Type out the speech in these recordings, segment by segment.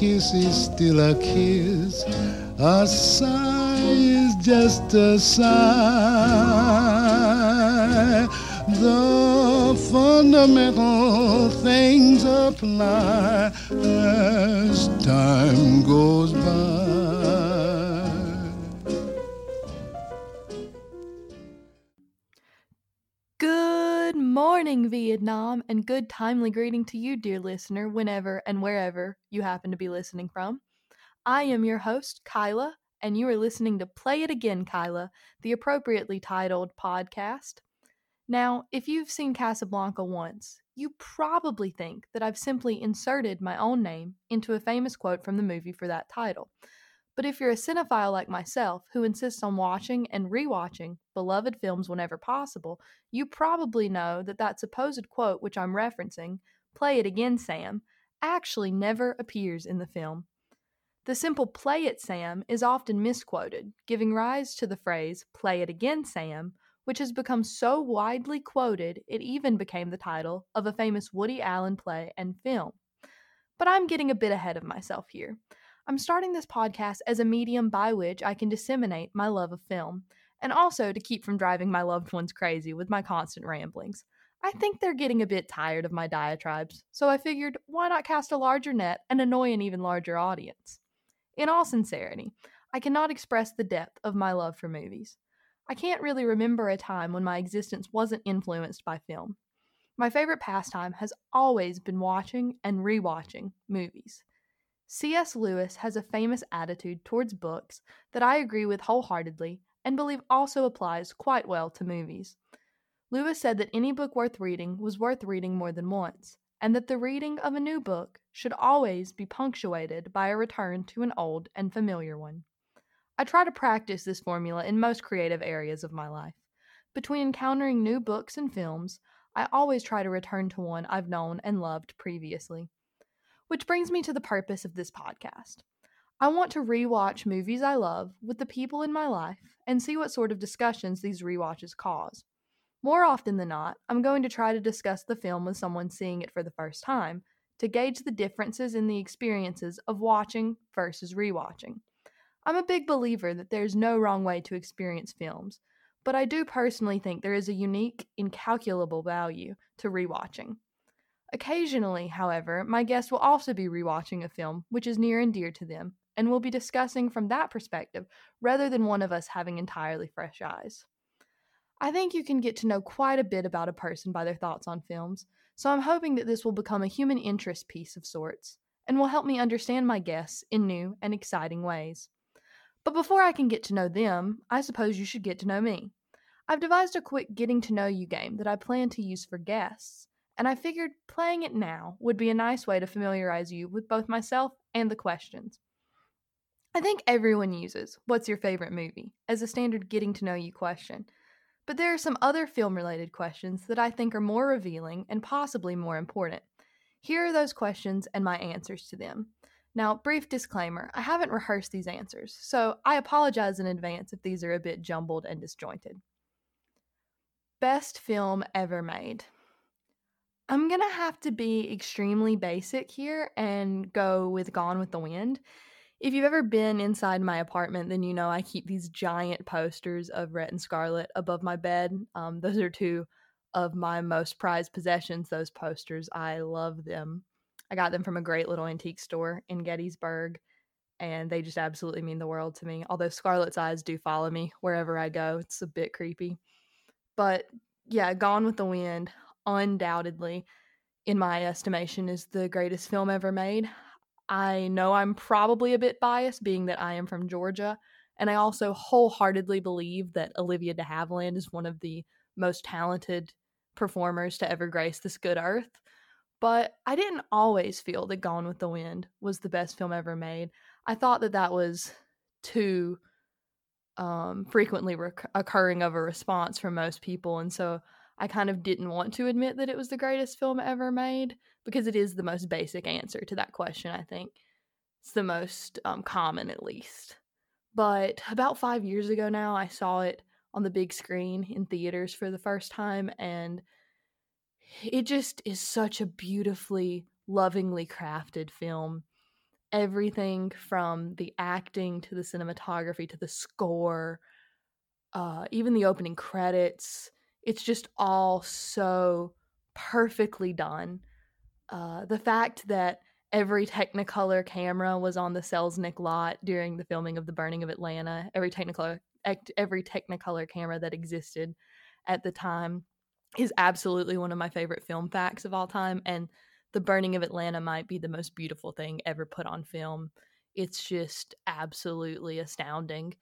kiss is still a kiss. A sigh is just a sigh. The fundamental things apply as time goes by. Vietnam, and good timely greeting to you, dear listener, whenever and wherever you happen to be listening from. I am your host, Kyla, and you are listening to Play It Again, Kyla, the appropriately titled podcast. Now, if you've seen Casablanca once, you probably think that I've simply inserted my own name into a famous quote from the movie for that title. But if you're a cinephile like myself who insists on watching and rewatching beloved films whenever possible, you probably know that that supposed quote which I'm referencing, Play It Again, Sam, actually never appears in the film. The simple Play It, Sam is often misquoted, giving rise to the phrase Play It Again, Sam, which has become so widely quoted it even became the title of a famous Woody Allen play and film. But I'm getting a bit ahead of myself here. I'm starting this podcast as a medium by which I can disseminate my love of film, and also to keep from driving my loved ones crazy with my constant ramblings. I think they're getting a bit tired of my diatribes, so I figured why not cast a larger net and annoy an even larger audience? In all sincerity, I cannot express the depth of my love for movies. I can't really remember a time when my existence wasn't influenced by film. My favorite pastime has always been watching and rewatching movies. C.S. Lewis has a famous attitude towards books that I agree with wholeheartedly and believe also applies quite well to movies. Lewis said that any book worth reading was worth reading more than once, and that the reading of a new book should always be punctuated by a return to an old and familiar one. I try to practice this formula in most creative areas of my life. Between encountering new books and films, I always try to return to one I've known and loved previously. Which brings me to the purpose of this podcast. I want to rewatch movies I love with the people in my life and see what sort of discussions these rewatches cause. More often than not, I'm going to try to discuss the film with someone seeing it for the first time to gauge the differences in the experiences of watching versus rewatching. I'm a big believer that there's no wrong way to experience films, but I do personally think there is a unique, incalculable value to rewatching. Occasionally, however, my guests will also be rewatching a film which is near and dear to them, and we'll be discussing from that perspective rather than one of us having entirely fresh eyes. I think you can get to know quite a bit about a person by their thoughts on films, so I'm hoping that this will become a human interest piece of sorts and will help me understand my guests in new and exciting ways. But before I can get to know them, I suppose you should get to know me. I've devised a quick getting to know you game that I plan to use for guests, and I figured playing it now would be a nice way to familiarize you with both myself and the questions. I think everyone uses What's your favorite movie as a standard getting to know you question, but there are some other film related questions that I think are more revealing and possibly more important. Here are those questions and my answers to them. Now, brief disclaimer I haven't rehearsed these answers, so I apologize in advance if these are a bit jumbled and disjointed. Best film ever made. I'm going to have to be extremely basic here and go with Gone with the Wind. If you've ever been inside my apartment, then you know I keep these giant posters of Rhett and Scarlett above my bed. Um, those are two of my most prized possessions, those posters. I love them. I got them from a great little antique store in Gettysburg, and they just absolutely mean the world to me. Although Scarlett's eyes do follow me wherever I go, it's a bit creepy. But yeah, Gone with the Wind, undoubtedly, in my estimation, is the greatest film ever made. I know I'm probably a bit biased, being that I am from Georgia, and I also wholeheartedly believe that Olivia de Havilland is one of the most talented performers to ever grace this good earth. But I didn't always feel that Gone with the Wind was the best film ever made. I thought that that was too um, frequently rec- occurring of a response from most people. And so I kind of didn't want to admit that it was the greatest film ever made because it is the most basic answer to that question, I think. It's the most um, common, at least. But about five years ago now, I saw it on the big screen in theaters for the first time, and it just is such a beautifully, lovingly crafted film. everything from the acting to the cinematography to the score, uh, even the opening credits. It's just all so perfectly done. Uh, the fact that every Technicolor camera was on the Selznick lot during the filming of The Burning of Atlanta, every Technicolor every Technicolor camera that existed at the time is absolutely one of my favorite film facts of all time and the burning of Atlanta might be the most beautiful thing ever put on film. It's just absolutely astounding.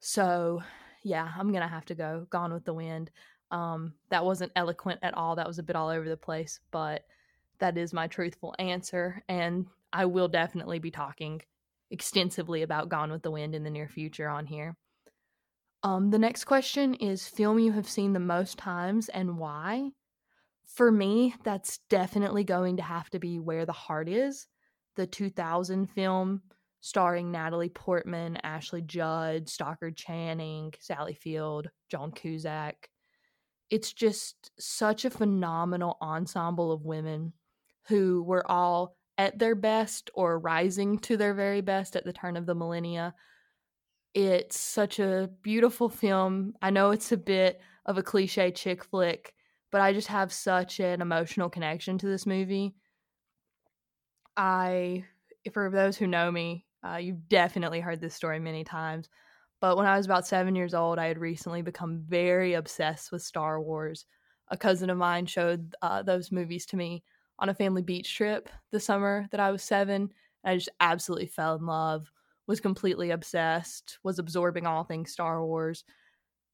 So, yeah, I'm going to have to go Gone with the Wind. Um, that wasn't eloquent at all. That was a bit all over the place, but that is my truthful answer. And I will definitely be talking extensively about Gone with the Wind in the near future on here. Um, the next question is film you have seen the most times and why? For me, that's definitely going to have to be Where the Heart Is, the 2000 film starring Natalie Portman, Ashley Judd, Stockard Channing, Sally Field, John Cusack. It's just such a phenomenal ensemble of women who were all at their best or rising to their very best at the turn of the millennia. It's such a beautiful film. I know it's a bit of a cliche chick flick, but I just have such an emotional connection to this movie. I, for those who know me, uh, you've definitely heard this story many times. But when I was about seven years old, I had recently become very obsessed with Star Wars. A cousin of mine showed uh, those movies to me on a family beach trip the summer that I was seven. I just absolutely fell in love, was completely obsessed, was absorbing all things Star Wars.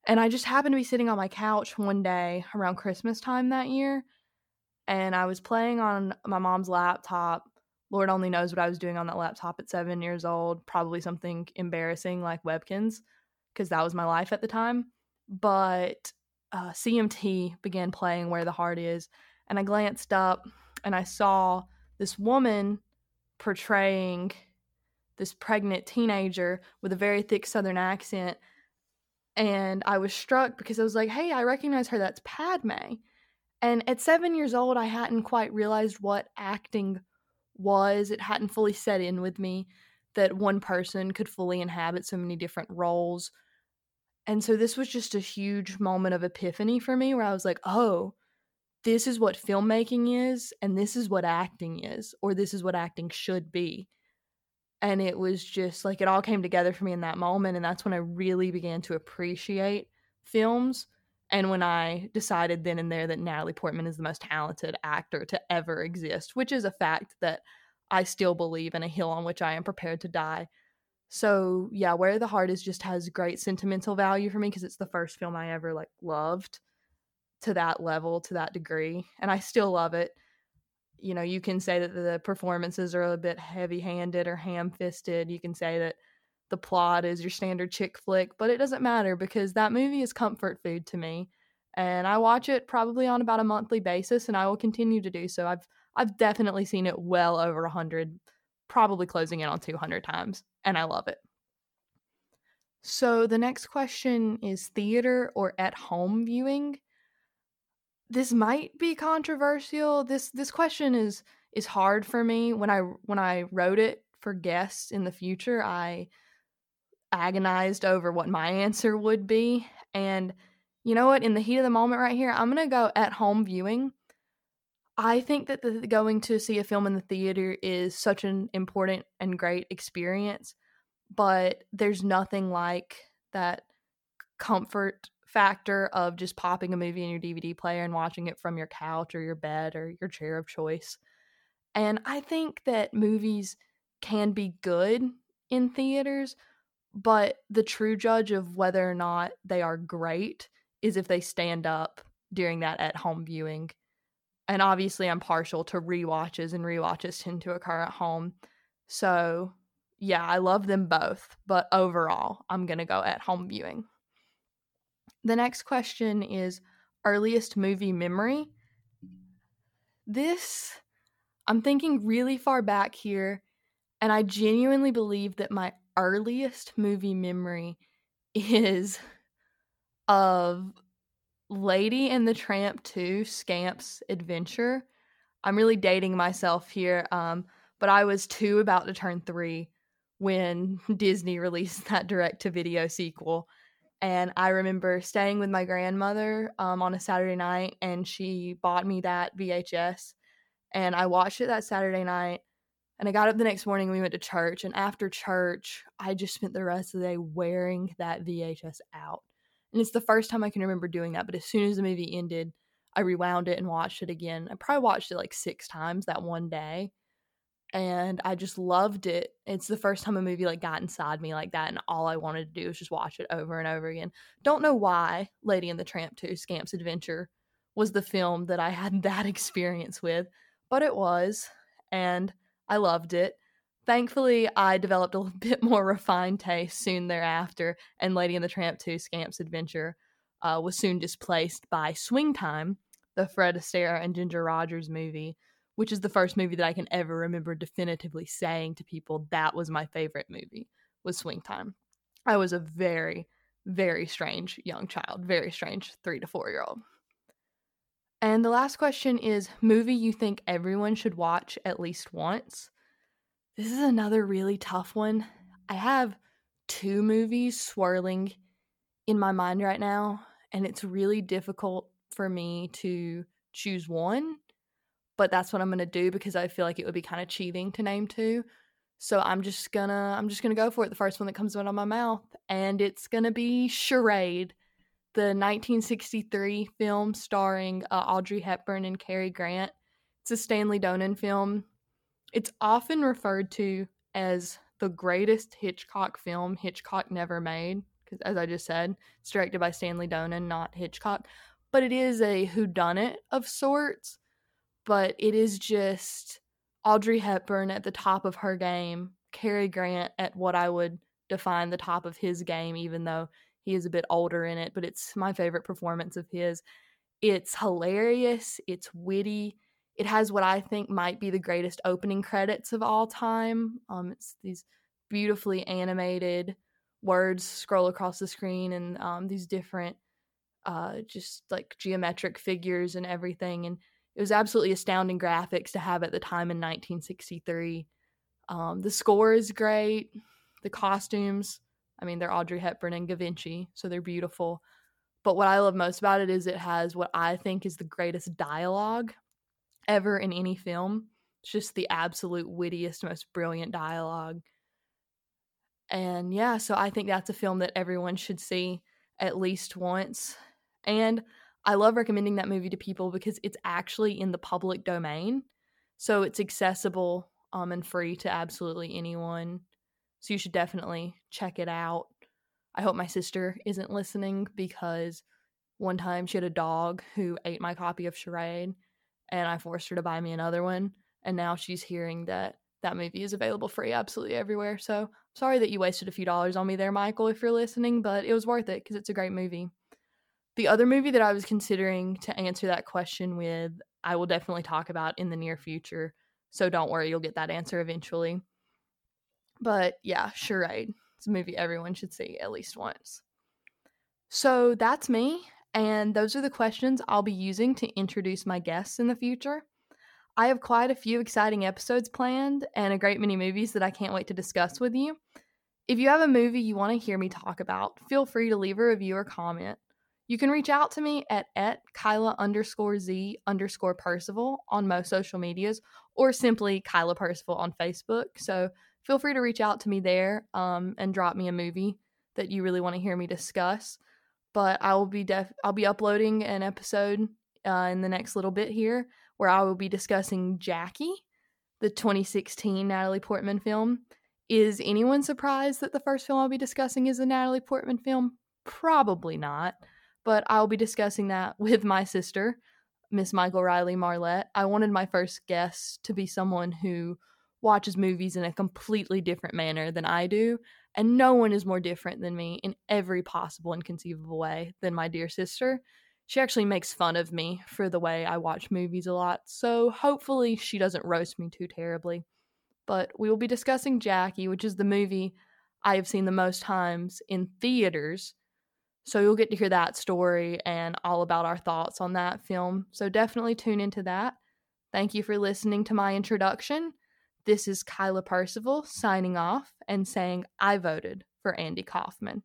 And I just happened to be sitting on my couch one day around Christmas time that year. And I was playing on my mom's laptop. Lord only knows what I was doing on that laptop at seven years old. Probably something embarrassing like Webkinz, because that was my life at the time. But uh, CMT began playing Where the Heart Is. And I glanced up and I saw this woman portraying this pregnant teenager with a very thick southern accent and I was struck because I was like, hey, I recognize her. That's Padme. And at seven years old, I hadn't quite realized what acting was. It hadn't fully set in with me that one person could fully inhabit so many different roles. And so this was just a huge moment of epiphany for me where I was like, oh, this is what filmmaking is, and this is what acting is, or this is what acting should be and it was just like it all came together for me in that moment and that's when i really began to appreciate films and when i decided then and there that natalie portman is the most talented actor to ever exist which is a fact that i still believe in a hill on which i am prepared to die so yeah where the heart is just has great sentimental value for me because it's the first film i ever like loved to that level to that degree and i still love it you know, you can say that the performances are a bit heavy handed or ham fisted. You can say that the plot is your standard chick flick, but it doesn't matter because that movie is comfort food to me. And I watch it probably on about a monthly basis and I will continue to do so. I've I've definitely seen it well over 100, probably closing in on 200 times, and I love it. So the next question is theater or at home viewing this might be controversial. This this question is is hard for me. When I when I wrote it for guests in the future, I agonized over what my answer would be. And you know what? In the heat of the moment right here, I'm going to go at home viewing. I think that the, going to see a film in the theater is such an important and great experience, but there's nothing like that comfort factor of just popping a movie in your DVD player and watching it from your couch or your bed or your chair of choice. And I think that movies can be good in theaters, but the true judge of whether or not they are great is if they stand up during that at home viewing. And obviously, I'm partial to re-watches, and re-watches tend to occur at home. So, yeah, I love them both, but overall, I'm going to go at home viewing. The next question is earliest movie memory. This, I'm thinking really far back here, and I genuinely believe that my earliest movie memory is of Lady and the Tramp 2 Scamp's Adventure. I'm really dating myself here, um, but I was two about to turn three when Disney released that direct to video sequel. And I remember staying with my grandmother um, on a Saturday night, and she bought me that VHS. And I watched it that Saturday night. And I got up the next morning and we went to church. And after church, I just spent the rest of the day wearing that VHS out. And it's the first time I can remember doing that. But as soon as the movie ended, I rewound it and watched it again. I probably watched it like six times that one day and I just loved it. It's the first time a movie like got inside me like that, and all I wanted to do was just watch it over and over again. Don't know why Lady and the Tramp 2 Scamp's Adventure was the film that I had that experience with, but it was, and I loved it. Thankfully, I developed a bit more refined taste soon thereafter, and Lady and the Tramp 2 Scamp's Adventure uh, was soon displaced by Swing Time, the Fred Astaire and Ginger Rogers movie which is the first movie that I can ever remember definitively saying to people that was my favorite movie was Swing Time. I was a very, very strange young child, very strange three to four year old. And the last question is movie you think everyone should watch at least once? This is another really tough one. I have two movies swirling in my mind right now, and it's really difficult for me to choose one but that's what I'm gonna do because I feel like it would be kind of cheating to name two. So I'm just gonna I'm just gonna go for it. The first one that comes out of my mouth, and it's gonna be Charade, the 1963 film starring uh, Audrey Hepburn and Cary Grant. It's a Stanley Donen film. It's often referred to as the greatest Hitchcock film Hitchcock never made, because as I just said, it's directed by Stanley Donen, not Hitchcock. But it is a whodunit of sorts but it is just Audrey Hepburn at the top of her game, Cary Grant at what I would define the top of his game, even though he is a bit older in it, but it's my favorite performance of his. It's hilarious, it's witty. It has what I think might be the greatest opening credits of all time. Um, it's these beautifully animated words scroll across the screen and um, these different uh, just like geometric figures and everything. And it was absolutely astounding graphics to have at the time in 1963. Um, the score is great. The costumes, I mean, they're Audrey Hepburn and Givenchy, so they're beautiful. But what I love most about it is it has what I think is the greatest dialogue ever in any film. It's just the absolute wittiest, most brilliant dialogue. And yeah, so I think that's a film that everyone should see at least once. And I love recommending that movie to people because it's actually in the public domain. So it's accessible um, and free to absolutely anyone. So you should definitely check it out. I hope my sister isn't listening because one time she had a dog who ate my copy of Charade and I forced her to buy me another one. And now she's hearing that that movie is available free absolutely everywhere. So sorry that you wasted a few dollars on me there, Michael, if you're listening, but it was worth it because it's a great movie. The other movie that I was considering to answer that question with, I will definitely talk about in the near future. So don't worry, you'll get that answer eventually. But yeah, Charade. It's a movie everyone should see at least once. So that's me, and those are the questions I'll be using to introduce my guests in the future. I have quite a few exciting episodes planned and a great many movies that I can't wait to discuss with you. If you have a movie you want to hear me talk about, feel free to leave a review or comment. You can reach out to me at, at Kyla underscore Z underscore Percival on most social medias or simply Kyla Percival on Facebook. So feel free to reach out to me there um, and drop me a movie that you really want to hear me discuss. But I will be def- I'll be uploading an episode uh, in the next little bit here where I will be discussing Jackie, the 2016 Natalie Portman film. Is anyone surprised that the first film I'll be discussing is a Natalie Portman film? Probably not but I'll be discussing that with my sister, Miss Michael Riley Marlette. I wanted my first guest to be someone who watches movies in a completely different manner than I do, and no one is more different than me in every possible and conceivable way than my dear sister. She actually makes fun of me for the way I watch movies a lot, so hopefully she doesn't roast me too terribly. But we will be discussing Jackie, which is the movie I have seen the most times in theaters so you'll get to hear that story and all about our thoughts on that film. So definitely tune into that. Thank you for listening to my introduction. This is Kyla Percival signing off and saying I voted for Andy Kaufman.